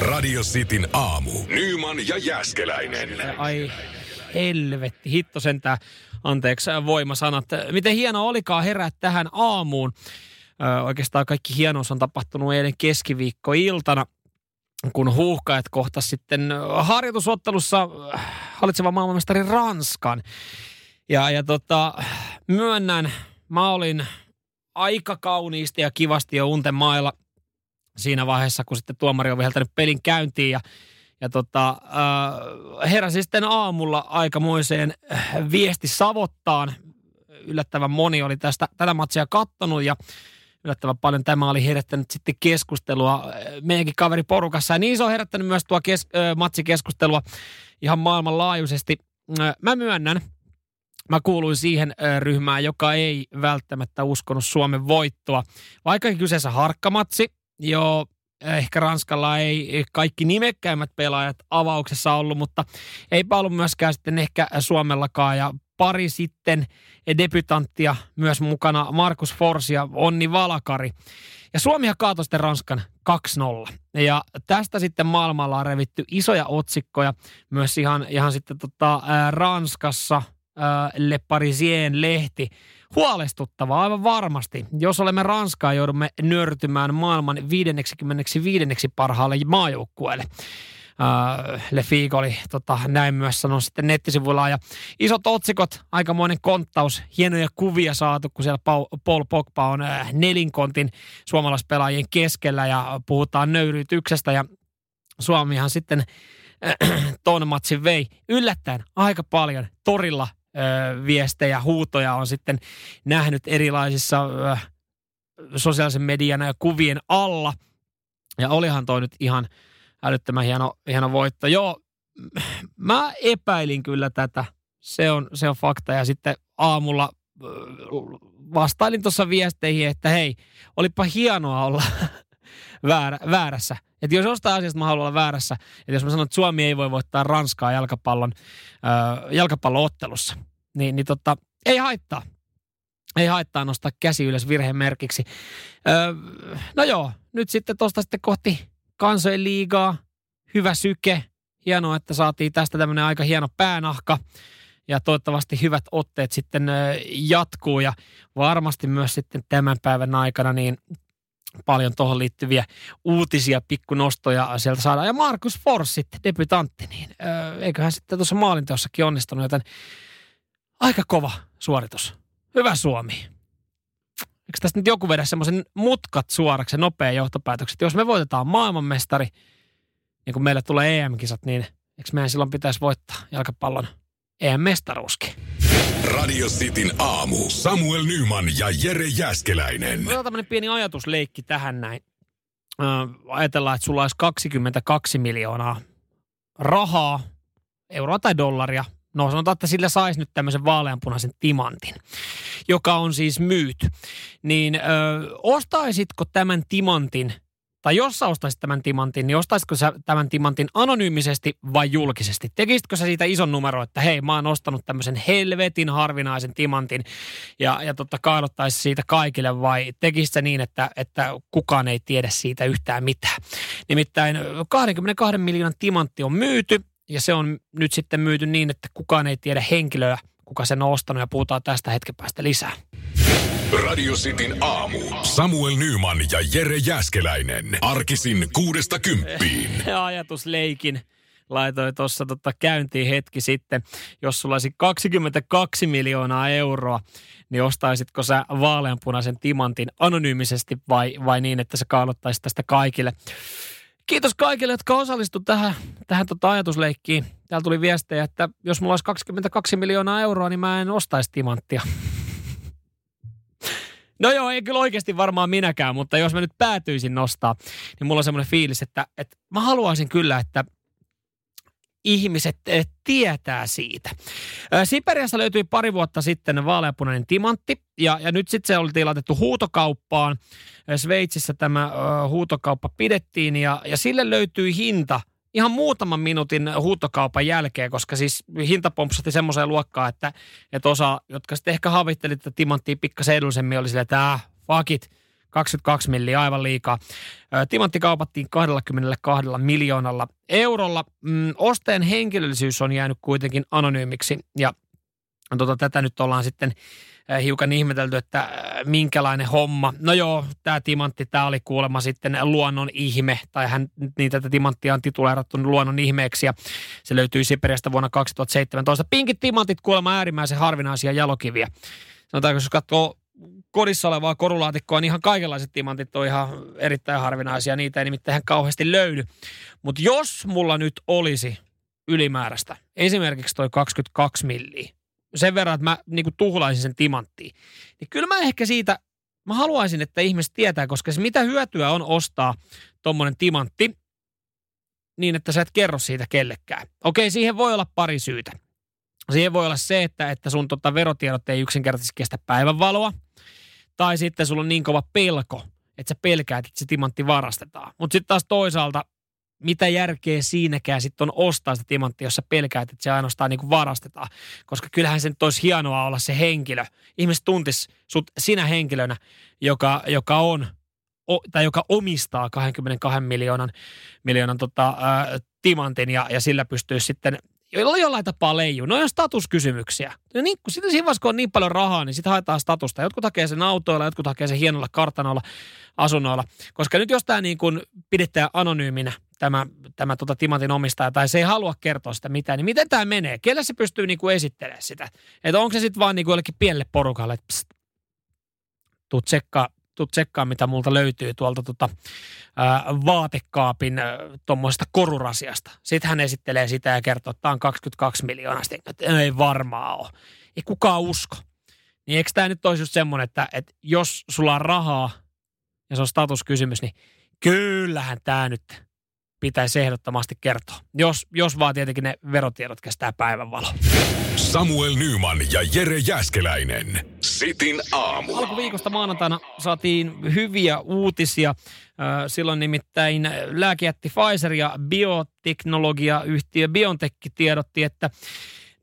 Radio Cityn aamu. Nyman ja Jäskeläinen. Ai helvetti, hitto sentään. Anteeksi voimasanat. Miten hienoa olikaan herää tähän aamuun. Ö, oikeastaan kaikki hienous on tapahtunut eilen keskiviikkoiltana, kun huuhkajat kohtas sitten harjoitusottelussa hallitseva maailmanmestari Ranskan. Ja, ja tota, myönnän, mä olin aika kauniisti ja kivasti jo unten mailla siinä vaiheessa, kun sitten tuomari on viheltänyt pelin käyntiin ja ja tota, äh, heräsin sitten aamulla aikamoiseen äh, viesti savottaan. Yllättävän moni oli tästä tätä matsia kattonut ja yllättävän paljon tämä oli herättänyt sitten keskustelua äh, meidänkin kaveriporukassa. Ja niin se on herättänyt myös tuo kes, äh, matsikeskustelua ihan maailmanlaajuisesti. Äh, mä myönnän, mä kuuluin siihen äh, ryhmään, joka ei välttämättä uskonut Suomen voittoa. Vaikka kyseessä harkkamatsi, jo ehkä Ranskalla ei kaikki nimekkäimmät pelaajat avauksessa ollut, mutta ei ollut myöskään sitten ehkä Suomellakaan. Ja pari sitten debytanttia myös mukana, Markus Fors ja Onni Valakari. Ja Suomi kaatoi sitten Ranskan 2-0. Ja tästä sitten maailmalla on revitty isoja otsikkoja myös ihan, ihan sitten tota, ää, Ranskassa ää, Le Parisien lehti huolestuttavaa aivan varmasti. Jos olemme Ranskaa, joudumme nörtymään maailman 55. parhaalle maajoukkueelle. Uh, Le Figo oli tota, näin myös sanonut sitten nettisivuilla. Ja isot otsikot, aikamoinen konttaus, hienoja kuvia saatu, kun siellä Paul Pogba on uh, nelinkontin suomalaispelaajien keskellä ja puhutaan nöyryytyksestä. Ja Suomihan sitten äh, ton matsin vei yllättäen aika paljon torilla viestejä, huutoja on sitten nähnyt erilaisissa sosiaalisen median ja kuvien alla. Ja olihan toi nyt ihan älyttömän hieno, hieno voitto. Joo, mä epäilin kyllä tätä. Se on, se on fakta. Ja sitten aamulla vastailin tuossa viesteihin, että hei, olipa hienoa olla väärä, väärässä. Että jos jostain asiasta mä haluan olla väärässä, että jos mä sanon, että Suomi ei voi voittaa Ranskaa jalkapallon, äh, jalkapalloottelussa, niin, niin tota, ei haittaa. Ei haittaa nostaa käsi ylös virheen merkiksi. Öö, no joo, nyt sitten tuosta sitten kohti kansojen liigaa. Hyvä syke. Hienoa, että saatiin tästä tämmöinen aika hieno päänahka. Ja toivottavasti hyvät otteet sitten jatkuu. Ja varmasti myös sitten tämän päivän aikana niin paljon tuohon liittyviä uutisia, pikkunostoja sieltä saadaan. Ja Markus Fors sitten, debutantti, niin eiköhän sitten tuossa maalinteossakin onnistunut, joten aika kova suoritus. Hyvä Suomi. Eikö tästä nyt joku vedä semmoisen mutkat suoraksi nopea johtopäätökset? Jos me voitetaan maailmanmestari, niin kun meille tulee EM-kisat, niin eikö meidän silloin pitäisi voittaa jalkapallon EM-mestaruuskin? Radio Cityn aamu. Samuel Nyman ja Jere Jäskeläinen. Otetaan tämmöinen pieni ajatusleikki tähän näin. Äh, ajatellaan, että sulla olisi 22 miljoonaa rahaa, euroa tai dollaria. No sanotaan, että sillä saisi nyt tämmöisen vaaleanpunaisen timantin, joka on siis myyty. Niin ö, ostaisitko tämän timantin – tai jos sä ostaisit tämän timantin, niin ostaisitko sä tämän timantin anonyymisesti vai julkisesti? Tekisitkö sä siitä ison numero, että hei, mä oon ostanut tämmöisen helvetin harvinaisen timantin ja, ja totta kaadottaisi siitä kaikille vai tekisit sä niin, että, että kukaan ei tiedä siitä yhtään mitään? Nimittäin 22 miljoonan timantti on myyty ja se on nyt sitten myyty niin, että kukaan ei tiedä henkilöä, kuka sen on ostanut ja puhutaan tästä hetken päästä lisää. Radio Cityn aamu. Samuel Nyman ja Jere Jäskeläinen. Arkisin kuudesta kymppiin. Ajatusleikin laitoin tuossa tota käyntiin hetki sitten. Jos sulla olisi 22 miljoonaa euroa, niin ostaisitko sä vaaleanpunaisen timantin anonyymisesti vai, vai niin, että se kaalottaisi tästä kaikille? Kiitos kaikille, jotka osallistu tähän, tähän tota ajatusleikkiin. Täällä tuli viestejä, että jos mulla olisi 22 miljoonaa euroa, niin mä en ostaisi timanttia. No joo, ei kyllä oikeasti varmaan minäkään, mutta jos mä nyt päätyisin nostaa, niin mulla on semmoinen fiilis, että, että mä haluaisin kyllä, että ihmiset eh, tietää siitä. Siperiassa löytyi pari vuotta sitten vaaleanpunainen timantti ja, ja nyt sitten se oli laitettu huutokauppaan. Sveitsissä tämä huutokauppa pidettiin ja, ja sille löytyi hinta – ihan muutaman minuutin huutokaupan jälkeen, koska siis hinta pompsatti semmoiseen luokkaan, että, että osa, jotka sitten ehkä havitteli että timanttia pikkasen edullisemmin, oli silleen, että äh, fuck it, 22 milliä aivan liikaa. Timantti kaupattiin 22 miljoonalla eurolla. Mm, ostajan henkilöllisyys on jäänyt kuitenkin anonyymiksi ja tota, tätä nyt ollaan sitten hiukan ihmetelty, että minkälainen homma. No joo, tämä timantti, tämä oli kuulemma sitten luonnon ihme, tai hän niin tätä timanttia on tituleerattu luonnon ihmeeksi, ja se löytyi Siperiasta vuonna 2017. Pinkit timantit kuulemma äärimmäisen harvinaisia jalokiviä. Sanotaanko, jos katsoo kodissa olevaa korulaatikkoa, niin ihan kaikenlaiset timantit on ihan erittäin harvinaisia. Niitä ei nimittäin kauheasti löydy. Mutta jos mulla nyt olisi ylimääräistä, esimerkiksi toi 22 milliä, sen verran, että mä niin tuhlaisin sen timanttiin, niin kyllä mä ehkä siitä, mä haluaisin, että ihmiset tietää, koska se mitä hyötyä on ostaa tuommoinen timantti, niin että sä et kerro siitä kellekään. Okei, siihen voi olla pari syytä. Siihen voi olla se, että, että sun tota verotiedot ei yksinkertaisesti kestä päivänvaloa. Tai sitten sulla on niin kova pelko, että sä pelkäät, että se timantti varastetaan. Mutta sitten taas toisaalta, mitä järkeä siinäkään sitten on ostaa sitä timanttia, jos sä pelkäät, että se ainoastaan niin varastetaan. Koska kyllähän se nyt olisi hienoa olla se henkilö. Ihmiset tuntis sut sinä henkilönä, joka, joka on o, tai joka omistaa 22 miljoonan, miljoonan tota, ää, timantin ja, ja sillä pystyy sitten joilla jollain tapaa leijuu. No on statuskysymyksiä. Ja niin, sitten siinä kun on niin paljon rahaa, niin sitten haetaan statusta. Jotkut hakee sen autoilla, jotkut hakee sen hienolla kartanoilla, asunnoilla. Koska nyt jos tämä niin pidetään anonyyminä, tämä, tämä tota Timantin omistaja, tai se ei halua kertoa sitä mitään, niin miten tämä menee? Kelle se pystyy niin kuin esittelemään sitä? Että onko se sitten vaan niin kuin jollekin pienelle porukalle, että pst, tuu tsekkaa, tuu tsekkaa, mitä multa löytyy tuolta tota, ää, vaatekaapin tuommoisesta korurasiasta. Sitten hän esittelee sitä ja kertoo, että tämä on 22 miljoonaa. Sitten, että ei varmaa ole. Ei kukaan usko. Niin eikö tämä nyt olisi just semmoinen, että, että jos sulla on rahaa ja se on statuskysymys, niin kyllähän tämä nyt pitäisi ehdottomasti kertoa. Jos, jos vaan tietenkin ne verotiedot kestää päivänvalo. Samuel Nyman ja Jere Jäskeläinen. Sitin aamu. Alkuviikosta maanantaina saatiin hyviä uutisia. Silloin nimittäin lääkejätti Pfizer ja bioteknologiayhtiö BioNTech tiedotti, että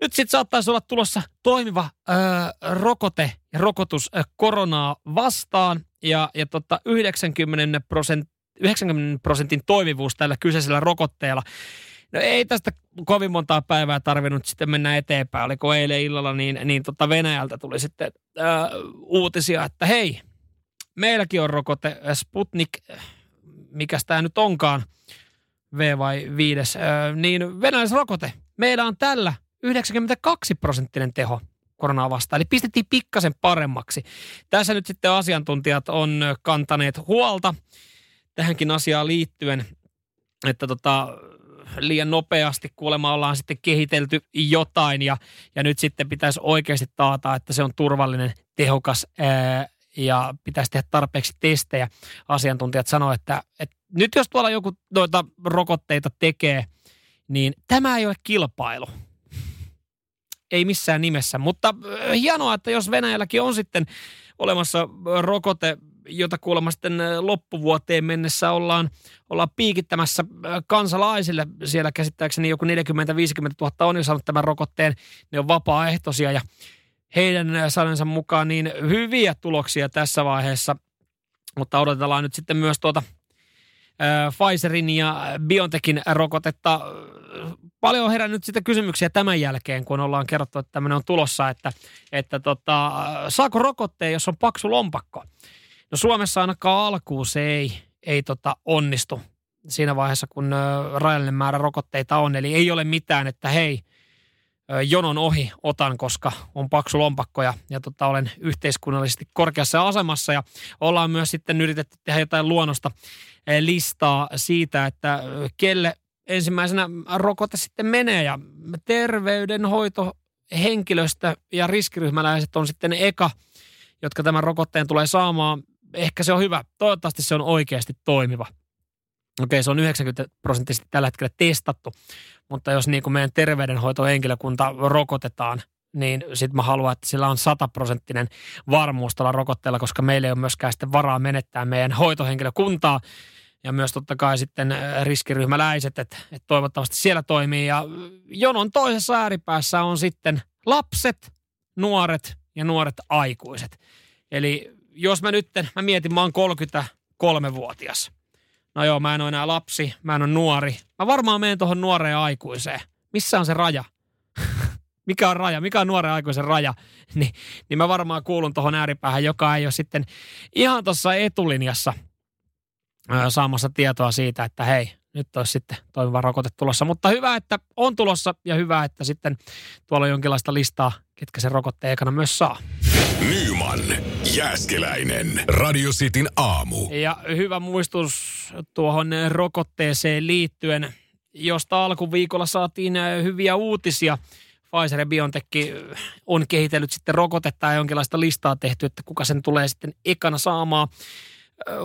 nyt sitten saattaisi olla tulossa toimiva ö, rokote ja rokotus koronaa vastaan. Ja, ja tota 90 prosenttia 90 prosentin toimivuus tällä kyseisellä rokotteella. No ei tästä kovin montaa päivää tarvinnut sitten mennä eteenpäin. Oliko eilen illalla, niin, niin tota Venäjältä tuli sitten ää, uutisia, että hei, meilläkin on rokote Sputnik, mikä tämä nyt onkaan, V vai 5, ää, niin venäläisrokote. Meillä on tällä 92 prosenttinen teho koronaa vastaan. Eli pistettiin pikkasen paremmaksi. Tässä nyt sitten asiantuntijat on kantaneet huolta tähänkin asiaan liittyen, että tota, liian nopeasti kuulemma ollaan sitten kehitelty jotain ja, ja nyt sitten pitäisi oikeasti taata, että se on turvallinen, tehokas ää, ja pitäisi tehdä tarpeeksi testejä. Asiantuntijat sanoivat, että, että nyt jos tuolla joku noita rokotteita tekee, niin tämä ei ole kilpailu. Ei missään nimessä, mutta hienoa, että jos Venäjälläkin on sitten olemassa rokote, jota kuulemma sitten loppuvuoteen mennessä ollaan, ollaan piikittämässä kansalaisille. Siellä käsittääkseni joku 40-50 000 on jo saanut tämän rokotteen. Ne on vapaaehtoisia ja heidän sanensa mukaan niin hyviä tuloksia tässä vaiheessa. Mutta odotellaan nyt sitten myös tuota Pfizerin ja BioNTechin rokotetta. Paljon on herännyt sitten kysymyksiä tämän jälkeen, kun ollaan kerrottu, että tämmöinen on tulossa, että, että tota, saako rokotteen, jos on paksu lompakko? No Suomessa ainakaan alkuun se ei, ei tota onnistu siinä vaiheessa, kun rajallinen määrä rokotteita on. Eli ei ole mitään, että hei, jonon ohi otan, koska on paksu lompakko ja, ja tota, olen yhteiskunnallisesti korkeassa asemassa. Ja ollaan myös sitten yritetty tehdä jotain luonnosta listaa siitä, että kelle ensimmäisenä rokote sitten menee. Ja terveydenhoito, henkilöstö ja riskiryhmäläiset on sitten eka, jotka tämän rokotteen tulee saamaan ehkä se on hyvä. Toivottavasti se on oikeasti toimiva. Okei, se on 90 prosenttisesti tällä hetkellä testattu, mutta jos niin kuin meidän terveydenhoitohenkilökunta rokotetaan, niin sitten mä haluan, että sillä on sataprosenttinen varmuus tällä rokotteella, koska meillä ei ole myöskään sitten varaa menettää meidän hoitohenkilökuntaa ja myös totta kai sitten äh, riskiryhmäläiset, että, että toivottavasti siellä toimii. Ja jonon toisessa ääripäässä on sitten lapset, nuoret ja nuoret aikuiset. Eli jos mä nyt, mä mietin, mä oon 33-vuotias. No joo, mä en ole enää lapsi, mä en ole nuori. Mä varmaan menen tuohon nuoreen aikuiseen. Missä on se raja? Mikä on raja? Mikä on nuoren aikuisen raja? Ni, niin mä varmaan kuulun tuohon ääripäähän, joka ei ole sitten ihan tuossa etulinjassa saamassa tietoa siitä, että hei, nyt olisi sitten toimiva rokote tulossa. Mutta hyvä, että on tulossa ja hyvä, että sitten tuolla on jonkinlaista listaa, ketkä sen rokotteen ekana myös saa. Nyman, Jääskeläinen, Radio Cityn aamu. Ja hyvä muistus tuohon rokotteeseen liittyen, josta alkuviikolla saatiin hyviä uutisia. Pfizer ja BioNTech on kehitellyt sitten rokotetta ja jonkinlaista listaa tehty, että kuka sen tulee sitten ekana saamaan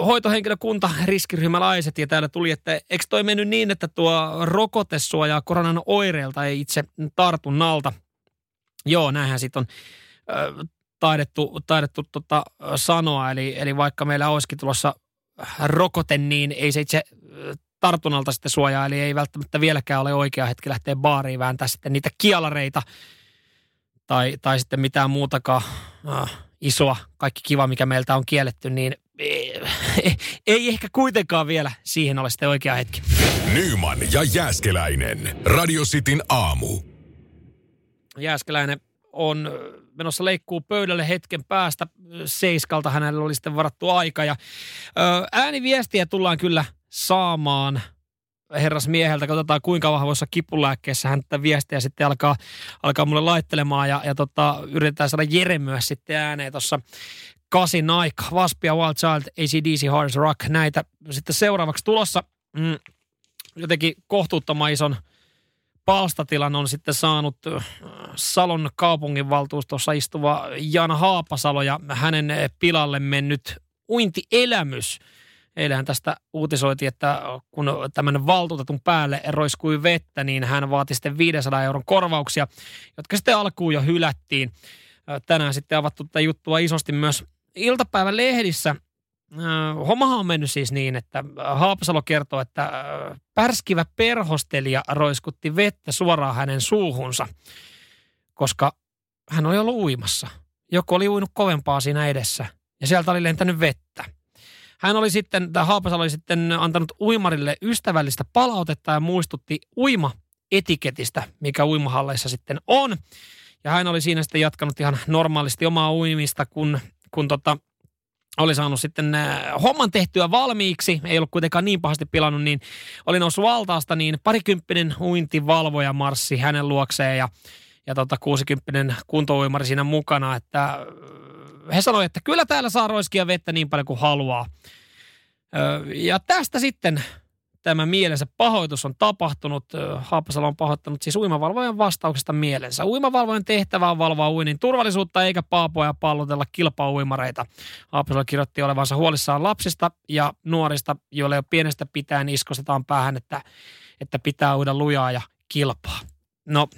hoitohenkilökunta, riskiryhmälaiset ja täällä tuli, että eikö toi mennyt niin, että tuo rokote suojaa koronan oireilta ei itse tartunnalta. Joo, näinhän sitten on taidettu, taidettu tota, sanoa, eli, eli vaikka meillä olisikin tulossa rokote, niin ei se itse tartunnalta sitten suojaa, eli ei välttämättä vieläkään ole oikea hetki lähteä baariin vääntää sitten niitä kialareita tai, tai sitten mitään muutakaan äh, isoa, kaikki kiva, mikä meiltä on kielletty, niin ei, ei ehkä kuitenkaan vielä siihen ole sitten oikea hetki. Nyman ja Jääskeläinen. Radio Cityn aamu. Jääskeläinen on menossa leikkuu pöydälle hetken päästä. Seiskalta hänellä oli sitten varattu aika. Ja, ääniviestiä tullaan kyllä saamaan herras mieheltä, katsotaan kuinka vahvoissa kipulääkkeessä hän tätä viestiä sitten alkaa, alkaa mulle laittelemaan ja, ja tota, yritetään saada Jere myös sitten ääneen tuossa kasin aika. Waspia, Wild Child, ACDC, Hard Rock, näitä sitten seuraavaksi tulossa. Mm, jotenkin kohtuuttoman ison palstatilan on sitten saanut Salon kaupunginvaltuustossa istuva Jan Haapasalo ja hänen pilalle mennyt uintielämys. Eilähän tästä uutisoitiin, että kun tämän valtuutetun päälle roiskui vettä, niin hän vaati sitten 500 euron korvauksia, jotka sitten alkuun jo hylättiin. Tänään sitten avattu tätä juttua isosti myös iltapäivän lehdissä hommahan on mennyt siis niin, että Haapasalo kertoo, että pärskivä perhostelija roiskutti vettä suoraan hänen suuhunsa, koska hän oli ollut uimassa. Joku oli uinut kovempaa siinä edessä ja sieltä oli lentänyt vettä. Hän oli sitten, tämä Haapasalo oli sitten antanut uimarille ystävällistä palautetta ja muistutti uima etiketistä, mikä uimahalleissa sitten on. Ja hän oli siinä sitten jatkanut ihan normaalisti omaa uimista, kun kun tota, oli saanut sitten äh, homman tehtyä valmiiksi, ei ollut kuitenkaan niin pahasti pilannut, niin oli noussut valtaasta, niin parikymppinen uintivalvoja marssi hänen luokseen ja, ja tota 60 kuntouimari siinä mukana, että äh, he sanoivat, että kyllä täällä saa roiskia vettä niin paljon kuin haluaa. Ja tästä sitten tämä mielensä pahoitus on tapahtunut. Haapasalo on pahoittanut siis uimavalvojan vastauksesta mielensä. Uimavalvojan tehtävä on valvoa uinin turvallisuutta eikä paapoja pallotella kilpauimareita. Haapasalo kirjoitti olevansa huolissaan lapsista ja nuorista, joille jo pienestä pitäen iskostetaan päähän, että, että pitää uida lujaa ja kilpaa. No,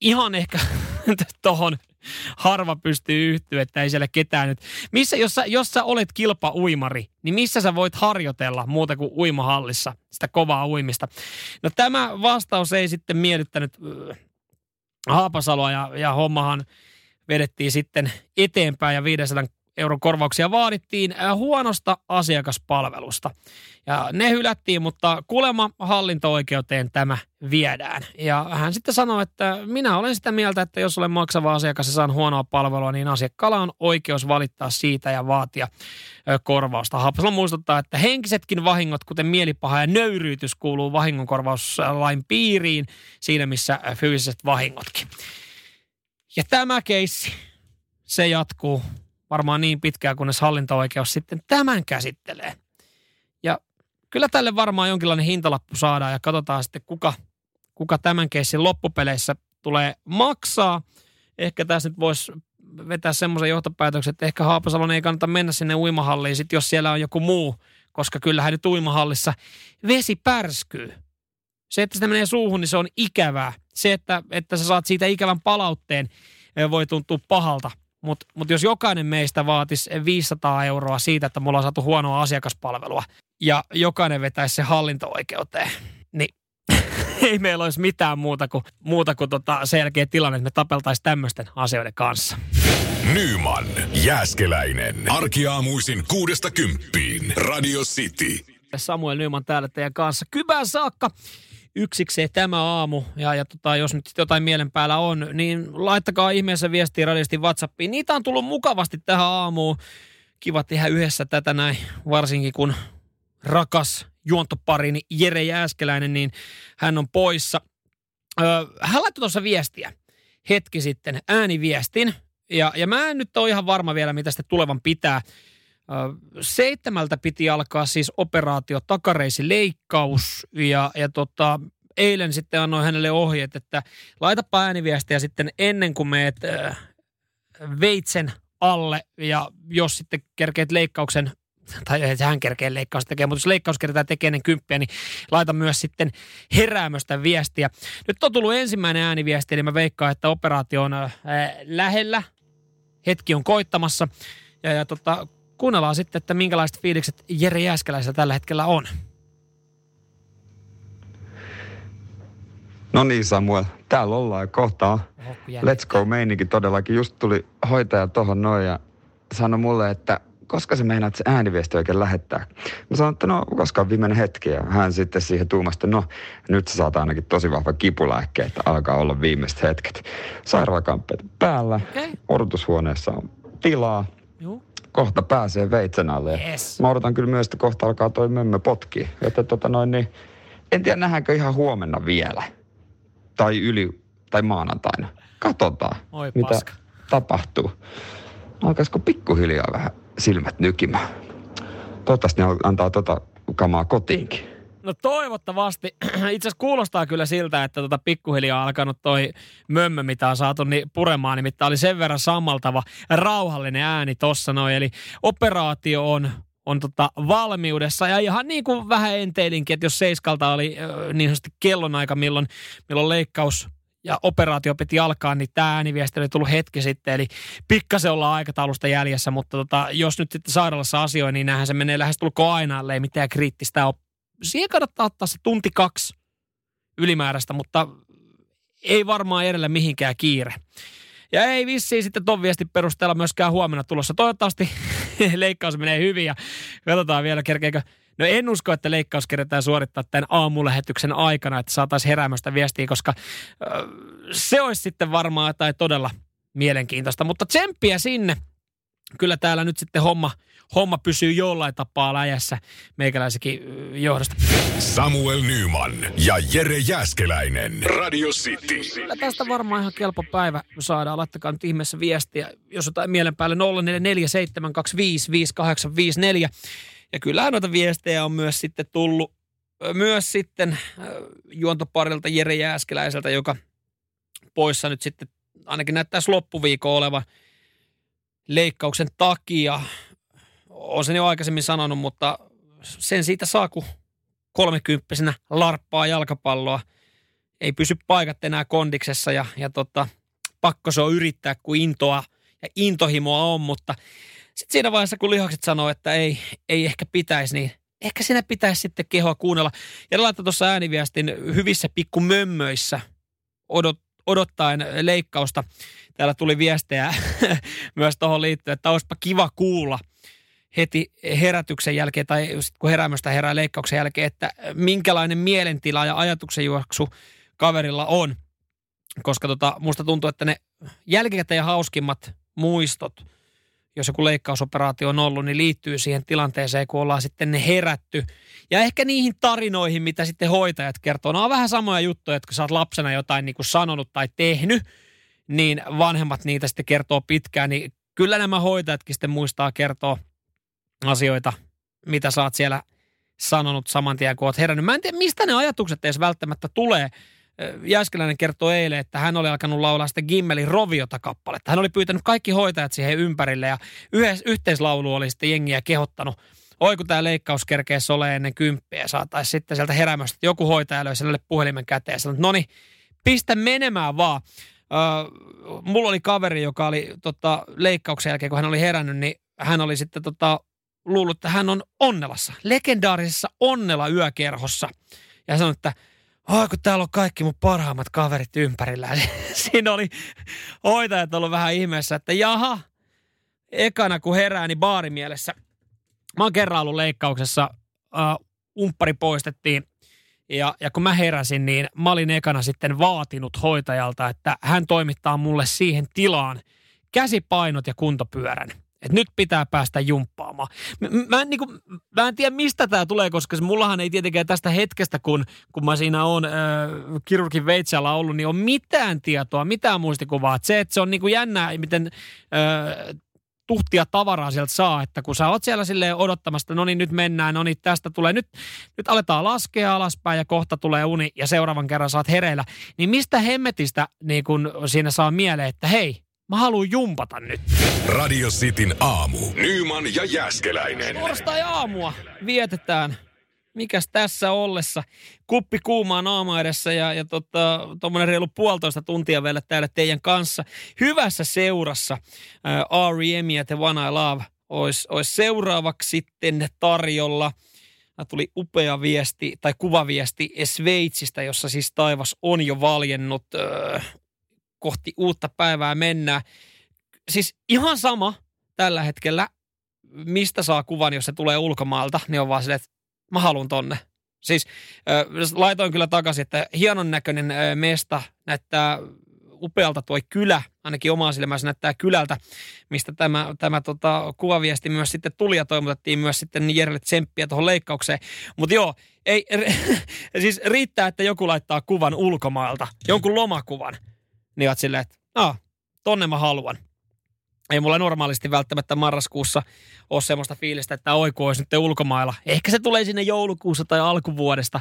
ihan ehkä tuohon harva pystyy yhtyä, että ei siellä ketään nyt. Missä, jos sä, jos sä olet kilpauimari, niin missä sä voit harjoitella muuta kuin uimahallissa sitä kovaa uimista? No tämä vastaus ei sitten miellyttänyt äh, Haapasaloa ja, ja hommahan vedettiin sitten eteenpäin ja 500 euron korvauksia vaadittiin äh, huonosta asiakaspalvelusta. Ja ne hylättiin, mutta kuulemma hallinto-oikeuteen tämä viedään. Ja hän sitten sanoi, että minä olen sitä mieltä, että jos olen maksava asiakas ja saan huonoa palvelua, niin asiakkaalla on oikeus valittaa siitä ja vaatia korvausta. Haapasalo muistuttaa, että henkisetkin vahingot, kuten mielipaha ja nöyryytys, kuuluu vahingonkorvauslain piiriin siinä, missä fyysiset vahingotkin. Ja tämä keissi, se jatkuu varmaan niin pitkään, kunnes hallinto-oikeus sitten tämän käsittelee. Ja kyllä tälle varmaan jonkinlainen hintalappu saadaan ja katsotaan sitten, kuka, kuka tämän keissin loppupeleissä tulee maksaa. Ehkä tässä nyt voisi vetää semmoisen johtopäätöksen, että ehkä Haapasalon ei kannata mennä sinne uimahalliin, sit jos siellä on joku muu, koska kyllähän nyt uimahallissa vesi pärskyy. Se, että sitä menee suuhun, niin se on ikävää. Se, että, että sä saat siitä ikävän palautteen, voi tuntua pahalta. Mutta mut jos jokainen meistä vaatisi 500 euroa siitä, että mulla on saatu huonoa asiakaspalvelua ja jokainen vetäisi se hallinto-oikeuteen, niin ei meillä olisi mitään muuta kuin, muuta kuin tota selkeä tilanne, että me tapeltaisiin tämmöisten asioiden kanssa. Nyman, Jääskeläinen. Arkiaamuisin kuudesta kymppiin. Radio City. Samuel Nyman täällä teidän kanssa. Kybään saakka yksikseen tämä aamu. Ja, ja tota, jos nyt jotain mielen päällä on, niin laittakaa ihmeessä viestiä radistin WhatsAppiin. Niitä on tullut mukavasti tähän aamuun. Kiva tehdä yhdessä tätä näin, varsinkin kun rakas juontoparini Jere Jääskeläinen, niin hän on poissa. Öö, hän laittoi tuossa viestiä hetki sitten, ääniviestin. Ja, ja mä en nyt ole ihan varma vielä, mitä sitten tulevan pitää. Seitsemältä piti alkaa siis operaatio takareisileikkaus ja, ja tota, eilen sitten annoin hänelle ohjeet, että laitapa ääniviestiä sitten ennen kuin meet äh, veitsen alle ja jos sitten kerkeet leikkauksen tai hän kerkee leikkaus tekee, mutta jos leikkaus kertaa tekee ennen kymppiä, niin laita myös sitten heräämöstä viestiä. Nyt on tullut ensimmäinen ääniviesti, eli mä veikkaan, että operaatio on äh, lähellä. Hetki on koittamassa. Ja, ja tota, kuunnellaan sitten, että minkälaiset fiilikset Jere Jääskeläisellä tällä hetkellä on. No niin Samuel, täällä ollaan kohtaa. Let's go meininki todellakin. Just tuli hoitaja tohon noin ja sanoi mulle, että koska se meinaat se ääniviesti oikein lähettää? Mä sanoin, että no koska on viimeinen hetki ja hän sitten siihen tuumasta, no nyt sä saat ainakin tosi vahva kipulääkke, että alkaa olla viimeiset hetket. Sairaalakamppeet päällä, okay. odotushuoneessa on tilaa, Juh kohta pääsee veitsen alle. Yes. Mä odotan kyllä myös, että kohta alkaa toi mömmö potki. Että tota noin, niin, en tiedä nähdäänkö ihan huomenna vielä. Tai yli, tai maanantaina. Katsotaan, Oi, mitä paska. tapahtuu. Alkaisiko pikkuhiljaa vähän silmät nykimään? Toivottavasti ne antaa tota kamaa kotiinkin. No toivottavasti. Itse asiassa kuulostaa kyllä siltä, että tota pikkuhiljaa alkanut toi mömmö, mitä on saatu niin puremaan. Nimittäin oli sen verran sammaltava rauhallinen ääni tossa noin. Eli operaatio on on tota valmiudessa. Ja ihan niin kuin vähän enteilinkin, että jos seiskalta oli niin sanotusti kellonaika, milloin, milloin leikkaus ja operaatio piti alkaa, niin tämä ääniviesti oli tullut hetki sitten. Eli pikkasen ollaan aikataulusta jäljessä, mutta tota, jos nyt sitten sairaalassa asioi, niin näinhän se menee lähes tulkoon aina, ei mitään kriittistä ole siihen kannattaa ottaa se tunti kaksi ylimääräistä, mutta ei varmaan edellä mihinkään kiire. Ja ei vissiin sitten ton viestin perusteella myöskään huomenna tulossa. Toivottavasti leikkaus menee hyvin ja katsotaan vielä kerkeekö. No en usko, että leikkaus kerätään suorittaa tämän aamulähetyksen aikana, että saataisiin heräämästä viestiä, koska äh, se olisi sitten varmaan jotain todella mielenkiintoista. Mutta tsemppiä sinne. Kyllä täällä nyt sitten homma, homma pysyy jollain tapaa läjässä meikäläisenkin johdosta. Samuel Nyman ja Jere Jäskeläinen. Radio City. Kyllä tästä varmaan ihan kelpo päivä saadaan. Laittakaa nyt ihmeessä viestiä, jos jotain mielen päälle 0447255854. Ja kyllähän noita viestejä on myös sitten tullut myös sitten juontoparilta Jere Jääskeläiseltä, joka poissa nyt sitten ainakin näyttäisi loppuviikon olevan leikkauksen takia olen sen jo aikaisemmin sanonut, mutta sen siitä saa, kun kolmekymppisenä larppaa jalkapalloa. Ei pysy paikat enää kondiksessa ja, ja tota, pakko se on yrittää, kun intoa ja intohimoa on, mutta sitten siinä vaiheessa, kun lihakset sanoo, että ei, ei ehkä pitäisi, niin ehkä siinä pitäisi sitten kehoa kuunnella. Ja laittaa tuossa ääniviestin hyvissä pikkumömmöissä odot, odottaen leikkausta. Täällä tuli viestejä myös tuohon liittyen, että olisipa kiva kuulla – heti herätyksen jälkeen tai kun heräämöstä herää leikkauksen jälkeen, että minkälainen mielentila ja ajatuksenjuoksu kaverilla on. Koska tota, musta tuntuu, että ne jälkikäteen hauskimmat muistot, jos joku leikkausoperaatio on ollut, niin liittyy siihen tilanteeseen, kun ollaan sitten ne herätty. Ja ehkä niihin tarinoihin, mitä sitten hoitajat kertoo. Ne on vähän samoja juttuja, että kun sä oot lapsena jotain niin kuin sanonut tai tehnyt, niin vanhemmat niitä sitten kertoo pitkään. Niin kyllä nämä hoitajatkin sitten muistaa kertoa asioita, mitä sä oot siellä sanonut saman tien, kun oot herännyt. Mä en tiedä, mistä ne ajatukset edes välttämättä tulee. Jääskeläinen kertoi eilen, että hän oli alkanut laulaa sitten Gimmelin Roviota kappaletta. Hän oli pyytänyt kaikki hoitajat siihen ympärille ja yhdessä, yhteislaulu oli sitten jengiä kehottanut. Oi kun tämä leikkaus kerkeessä ole ennen kymppiä, saataisiin sitten sieltä heräämästä, että joku hoitaja löi sellainen puhelimen käteen ja sanoi, no niin, pistä menemään vaan. Uh, mulla oli kaveri, joka oli tota, leikkauksen jälkeen, kun hän oli herännyt, niin hän oli sitten tota, luullut, että hän on Onnelassa, legendaarisessa Onnela yökerhossa. Ja sanoi, että oh, kun täällä on kaikki mun parhaimmat kaverit ympärillä. Siinä oli hoitajat ollut vähän ihmeessä, että jaha, ekana kun herää, niin baarimielessä. Mä oon kerran ollut leikkauksessa, uh, umppari poistettiin ja, ja kun mä heräsin, niin mä olin ekana sitten vaatinut hoitajalta, että hän toimittaa mulle siihen tilaan käsipainot ja kuntopyörän. Et nyt pitää päästä jumppaamaan. Mä, en, niin kuin, mä en tiedä, mistä tämä tulee, koska mullahan ei tietenkään tästä hetkestä, kun, kun mä siinä on äh, kirurgin veitsellä ollut, niin on mitään tietoa, mitään muistikuvaa. Se, että se on niin kuin jännää, miten äh, tuhtia tavaraa sieltä saa, että kun sä oot siellä silleen odottamassa, no niin nyt mennään, no niin tästä tulee, nyt, nyt aletaan laskea alaspäin ja kohta tulee uni ja seuraavan kerran saat hereillä, niin mistä hemmetistä niin kun siinä saa mieleen, että hei, Mä haluan jumpata nyt. Radio Cityn aamu. Nyman ja Jäskeläinen. Torstai aamua vietetään. Mikäs tässä ollessa? Kuppi kuumaa naama edessä ja, ja tota, tuommoinen reilu puolitoista tuntia vielä täällä teidän kanssa. Hyvässä seurassa uh, R.E.M. ja The One I Love olisi olis seuraavaksi sitten tarjolla. Tuli upea viesti tai kuvaviesti Sveitsistä, jossa siis taivas on jo valjennut. Uh, kohti uutta päivää mennään. Siis ihan sama tällä hetkellä, mistä saa kuvan, jos se tulee ulkomaalta, niin on vaan silleen, että mä haluan tonne. Siis äh, laitoin kyllä takaisin, että hienon näköinen äh, mesta näyttää upealta tuo kylä, ainakin omaa silmässä näyttää kylältä, mistä tämä, tämä tota, kuvaviesti myös sitten tuli ja toivotettiin myös sitten Jerelle tsemppiä tuohon leikkaukseen. Mutta joo, ei, siis riittää, että joku laittaa kuvan ulkomailta, jonkun lomakuvan – niin oot silleen, että no, tonne mä haluan. Ei mulla normaalisti välttämättä marraskuussa ole semmoista fiilistä, että oiku olisi nyt ulkomailla. Ehkä se tulee sinne joulukuussa tai alkuvuodesta.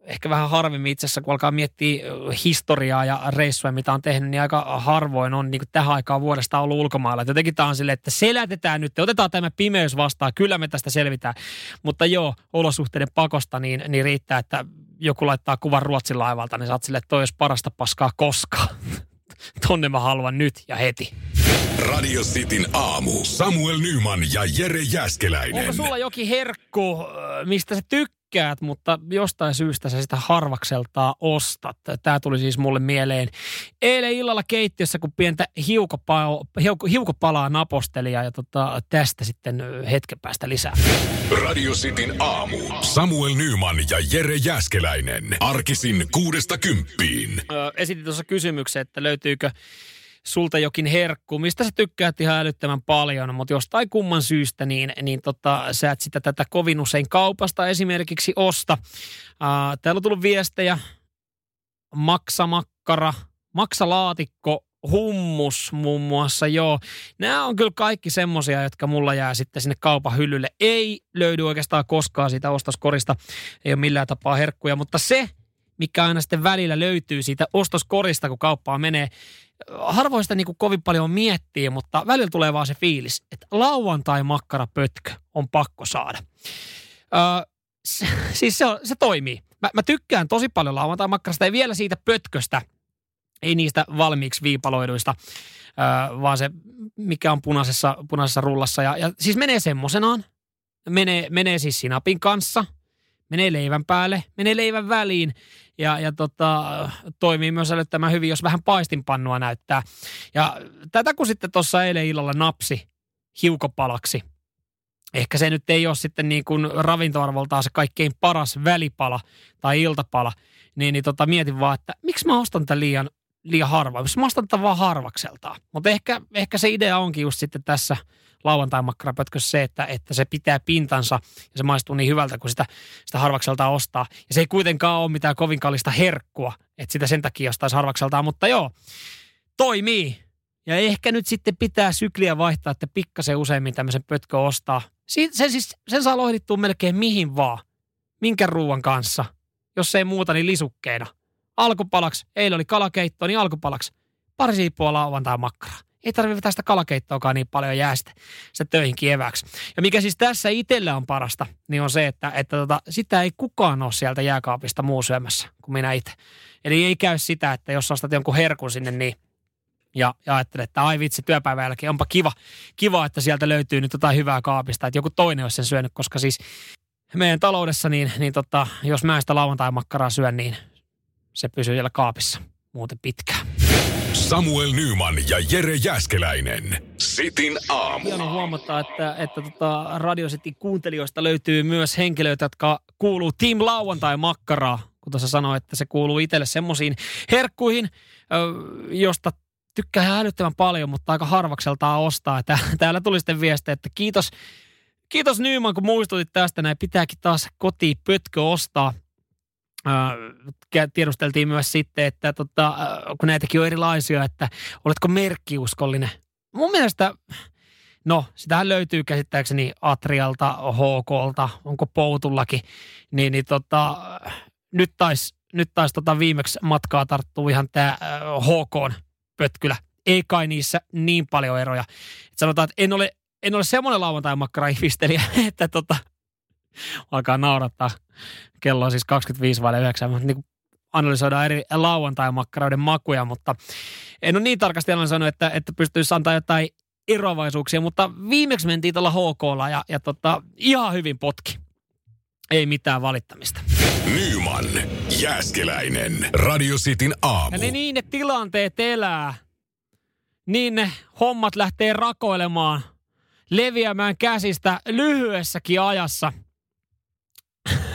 Ehkä vähän harvemmin itse asiassa, kun alkaa miettiä historiaa ja reissuja, mitä on tehnyt, niin aika harvoin on niin tähän aikaan vuodesta ollut ulkomailla. Jotenkin tämä on silleen, että selätetään nyt, otetaan tämä pimeys vastaan, kyllä me tästä selvitään. Mutta joo, olosuhteiden pakosta niin, niin riittää, että joku laittaa kuvan Ruotsin laivalta, niin sä oot silleen, että toi olisi parasta paskaa koskaan. Tonne mä haluan nyt ja heti. Radio Cityn aamu. Samuel Nyman ja Jere Jäskeläinen. Onko sulla jokin herkku, mistä sä tykkäät? Tykkäät, mutta jostain syystä sä sitä harvakseltaa ostat. Tämä tuli siis mulle mieleen eilen illalla keittiössä, kun pientä hiukopalaa, hiukopalaa napostelia ja tota, tästä sitten hetken päästä lisää. Radio Cityn aamu. Samuel Nyman ja Jere Jäskeläinen. Arkisin kuudesta kymppiin. Öö, esitin tuossa kysymyksen, että löytyykö sulta jokin herkku, mistä sä tykkäät ihan älyttömän paljon, mutta jostain kumman syystä, niin, niin tota, sä et sitä tätä kovin usein kaupasta esimerkiksi osta. Ää, täällä on tullut viestejä, maksamakkara, maksalaatikko, hummus muun muassa, joo. Nämä on kyllä kaikki semmosia, jotka mulla jää sitten sinne kaupan hyllylle. Ei löydy oikeastaan koskaan siitä ostoskorista, ei ole millään tapaa herkkuja, mutta se, mikä aina sitten välillä löytyy siitä ostoskorista, kun kauppaan menee, harvoin sitä niin kuin kovin paljon miettii, mutta välillä tulee vaan se fiilis, että lauantai pötkö on pakko saada. Öö, se, siis se, on, se toimii. Mä, mä tykkään tosi paljon lauantai makkarasta, ei vielä siitä pötköstä, ei niistä valmiiksi viipaloiduista, öö, vaan se, mikä on punaisessa, punaisessa rullassa. Ja, ja siis menee semmoisenaan, menee, menee siis sinapin kanssa, menee leivän päälle, menee leivän väliin ja, ja tota, toimii myös älyttömän hyvin, jos vähän paistinpannua näyttää. Ja tätä kun sitten tuossa eilen illalla napsi hiukopalaksi, ehkä se nyt ei ole sitten niin kuin ravintoarvoltaan se kaikkein paras välipala tai iltapala, niin, niin tota, mietin vaan, että miksi mä ostan tätä liian, liian harvoin. Mä ostan tätä vaan harvakseltaan. Mutta ehkä, ehkä se idea onkin just sitten tässä – lauantai-makkarapötkössä se, että, että se pitää pintansa ja se maistuu niin hyvältä, kun sitä, sitä harvakselta ostaa. Ja se ei kuitenkaan ole mitään kovin kallista herkkua, että sitä sen takia ostaisi harvakseltaan, mutta joo, toimii. Ja ehkä nyt sitten pitää sykliä vaihtaa, että pikkasen useimmin tämmöisen pötkö ostaa. Sen, siis, sen saa lohdittua melkein mihin vaan. Minkä ruuan kanssa. Jos ei muuta, niin lisukkeena. Alkupalaksi, eilen oli kalakeitto, niin alkupalaksi. Pari siippua lauantai makkaraa ei tarvitse tästä kalakeittoakaan niin paljon jää sitä, sitä töihin kieväksi. Ja mikä siis tässä itsellä on parasta, niin on se, että, että tota, sitä ei kukaan ole sieltä jääkaapista muu syömässä kuin minä itse. Eli ei käy sitä, että jos ostat jonkun herkun sinne, niin ja, ja ajattelet, että ai vitsi, työpäivän jälkeen onpa kiva, kiva, että sieltä löytyy nyt jotain hyvää kaapista, että joku toinen olisi sen syönyt, koska siis meidän taloudessa, niin, niin tota, jos mä sitä lauantai-makkaraa syön, niin se pysyy siellä kaapissa muuten pitkään. Samuel Nyman ja Jere Jäskeläinen. Sitin aamu. Hieno huomata, että, että tota Radio Cityn kuuntelijoista löytyy myös henkilöitä, jotka kuuluu Team Lauantai Makkaraa. Kun tuossa sanoi, että se kuuluu itselle semmoisiin herkkuihin, josta tykkää älyttömän paljon, mutta aika harvakseltaan ostaa. Täällä tuli sitten viesti, että kiitos, kiitos Nyman, kun muistutit tästä. Näin pitääkin taas kotiin pötkö ostaa. Tiedusteltiin myös sitten, että tota, kun näitäkin on erilaisia, että oletko merkkiuskollinen. Mun mielestä, no sitähän löytyy käsittääkseni Atrialta, HKlta, onko Poutullakin, niin, niin tota, nyt taisi nyt tais tota viimeksi matkaa tarttuu ihan tämä äh, HK pötkylä. Ei kai niissä niin paljon eroja. Et sanotaan, että en ole, en ole semmoinen lauantai-makkara että tota, alkaa naurattaa. Kello on siis 25 vai 9, mutta niin analysoidaan eri lauantai-makkaroiden makuja, mutta en ole niin tarkasti analysoinut, että, että pystyisi antaa jotain eroavaisuuksia, mutta viimeksi mentiin tuolla HKlla ja, ja tota, ihan hyvin potki. Ei mitään valittamista. Nyman, Jääskeläinen, Radio Cityn aamu. Ja ne niin ne tilanteet elää, niin ne hommat lähtee rakoilemaan, leviämään käsistä lyhyessäkin ajassa –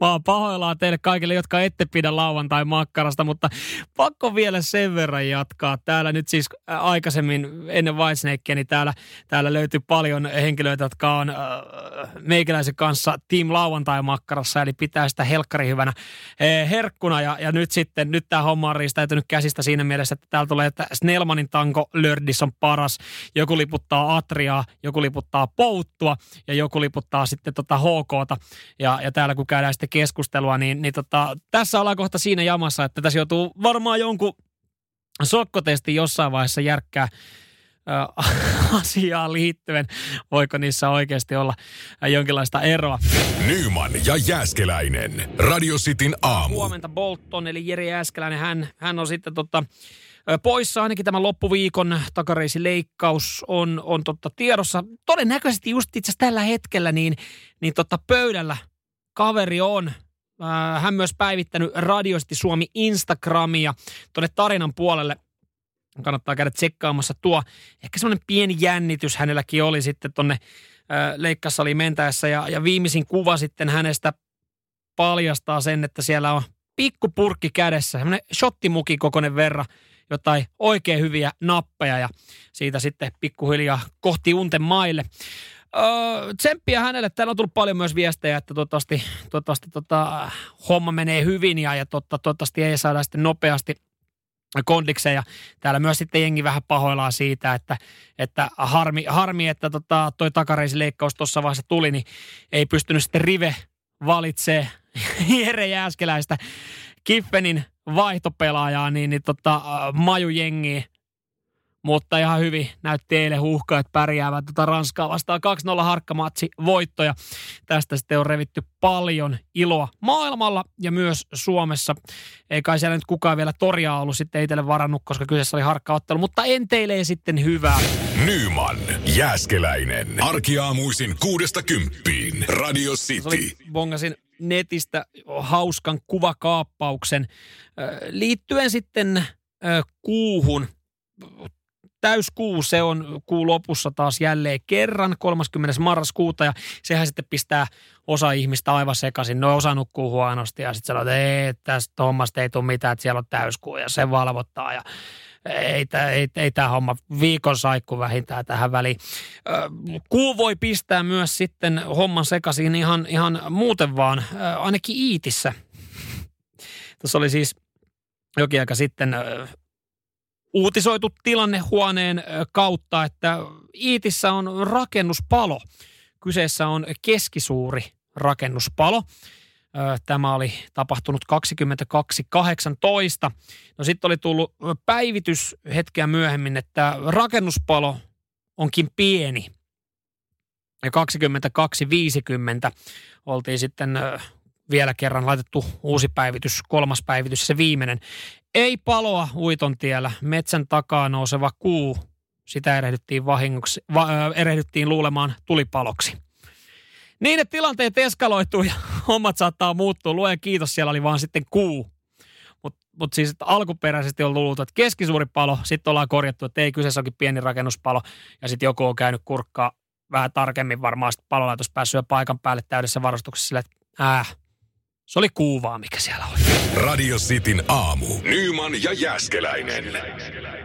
Mä oon pahoillaan teille kaikille, jotka ette pidä lauantai makkarasta, mutta pakko vielä sen verran jatkaa. Täällä nyt siis aikaisemmin ennen Whitesnakea, niin täällä, täällä löytyy paljon henkilöitä, jotka on äh, meikäläisen kanssa Team lauantai makkarassa, eli pitää sitä helkkari hyvänä äh, herkkuna. Ja, ja nyt sitten, nyt tämä homma on riistäytynyt käsistä siinä mielessä, että täällä tulee, että Snellmanin tanko Lördis on paras. Joku liputtaa Atriaa, joku liputtaa Pouttua ja joku liputtaa sitten tota HKta. Ja, ja täällä kun käy käydään sitten keskustelua, niin, niin tota, tässä ollaan kohta siinä jamassa, että tässä joutuu varmaan jonkun sokkotesti jossain vaiheessa järkkää asiaan liittyen. Voiko niissä oikeasti olla jonkinlaista eroa? Nyman ja Jääskeläinen. Radio Cityn aamu. Huomenta Bolton, eli Jeri Jääskeläinen. Hän, hän on sitten tota, poissa ainakin tämän loppuviikon takareisileikkaus on, on totta tiedossa. Todennäköisesti just itse tällä hetkellä niin, niin totta pöydällä kaveri on. Äh, hän myös päivittänyt Radiosti Suomi Instagramia tuonne tarinan puolelle. Kannattaa käydä tsekkaamassa tuo. Ehkä semmoinen pieni jännitys hänelläkin oli sitten tuonne äh, leikkasaliin mentäessä. Ja, ja viimeisin kuva sitten hänestä paljastaa sen, että siellä on pikku purkki kädessä, semmoinen shottimuki kokoinen verran, jotain oikein hyviä nappeja ja siitä sitten pikkuhiljaa kohti unten maille. Tsemppiä hänelle. Täällä on tullut paljon myös viestejä, että toivottavasti, toivottavasti tota, homma menee hyvin ja, ja totta, toivottavasti ei saada sitten nopeasti kondikseen. Ja täällä myös sitten jengi vähän pahoillaan siitä, että, että harmi, harmi, että tota, toi takareisileikkaus tuossa vaiheessa tuli, niin ei pystynyt sitten Rive valitsee Jere Jääskeläistä Kiffenin vaihtopelaajaa, niin, niin tota, maju jengi mutta ihan hyvin näytti eilen että pärjäävät tuota Ranskaa vastaan 2-0 harkkamatsi voittoja. Tästä sitten on revitty paljon iloa maailmalla ja myös Suomessa. Ei kai siellä nyt kukaan vielä toria ollut sitten itselle varannut, koska kyseessä oli harkkaottelu, mutta enteilee sitten hyvää. Nyman, Jääskeläinen. Arkiaamuisin kuudesta kymppiin. Radio City. bongasin netistä hauskan kuvakaappauksen liittyen sitten kuuhun täyskuu, se on kuu lopussa taas jälleen kerran 30. marraskuuta ja sehän sitten pistää osa ihmistä aivan sekaisin. No osa nukkuu huonosti ja sitten sanoo, että ei, tästä hommasta ei tule mitään, että siellä on täyskuu ja se valvottaa ja ei, ei, ei tämä homma viikon saikku vähintään tähän väliin. Kuu voi pistää myös sitten homman sekaisin ihan, ihan muuten vaan, ainakin Iitissä. Tuossa oli siis jokin aika sitten uutisoitu tilanne huoneen kautta, että Iitissä on rakennuspalo. Kyseessä on keskisuuri rakennuspalo. Tämä oli tapahtunut 22.18. No sitten oli tullut päivitys hetkeä myöhemmin, että rakennuspalo onkin pieni. Ja 22.50 oltiin sitten vielä kerran laitettu uusi päivitys, kolmas päivitys, se viimeinen. Ei paloa Uiton tiellä, metsän takaa nouseva kuu, sitä erehdyttiin, vahingoksi, va, erehdyttiin luulemaan tulipaloksi. Niin, että tilanteet eskaloituu ja hommat saattaa muuttua. Luen kiitos, siellä oli vaan sitten kuu. Mutta mut siis että alkuperäisesti on luultu, että keskisuuri palo, sitten ollaan korjattu, että ei kyseessä onkin pieni rakennuspalo. Ja sitten joku on käynyt kurkkaa vähän tarkemmin varmaan sitten palolaitos päässyt paikan päälle täydessä varustuksessa sillä, että äh, se oli kuuvaa, mikä siellä oli. Radio Cityn aamu. Nyman ja Jäskeläinen. Jäskeläinen.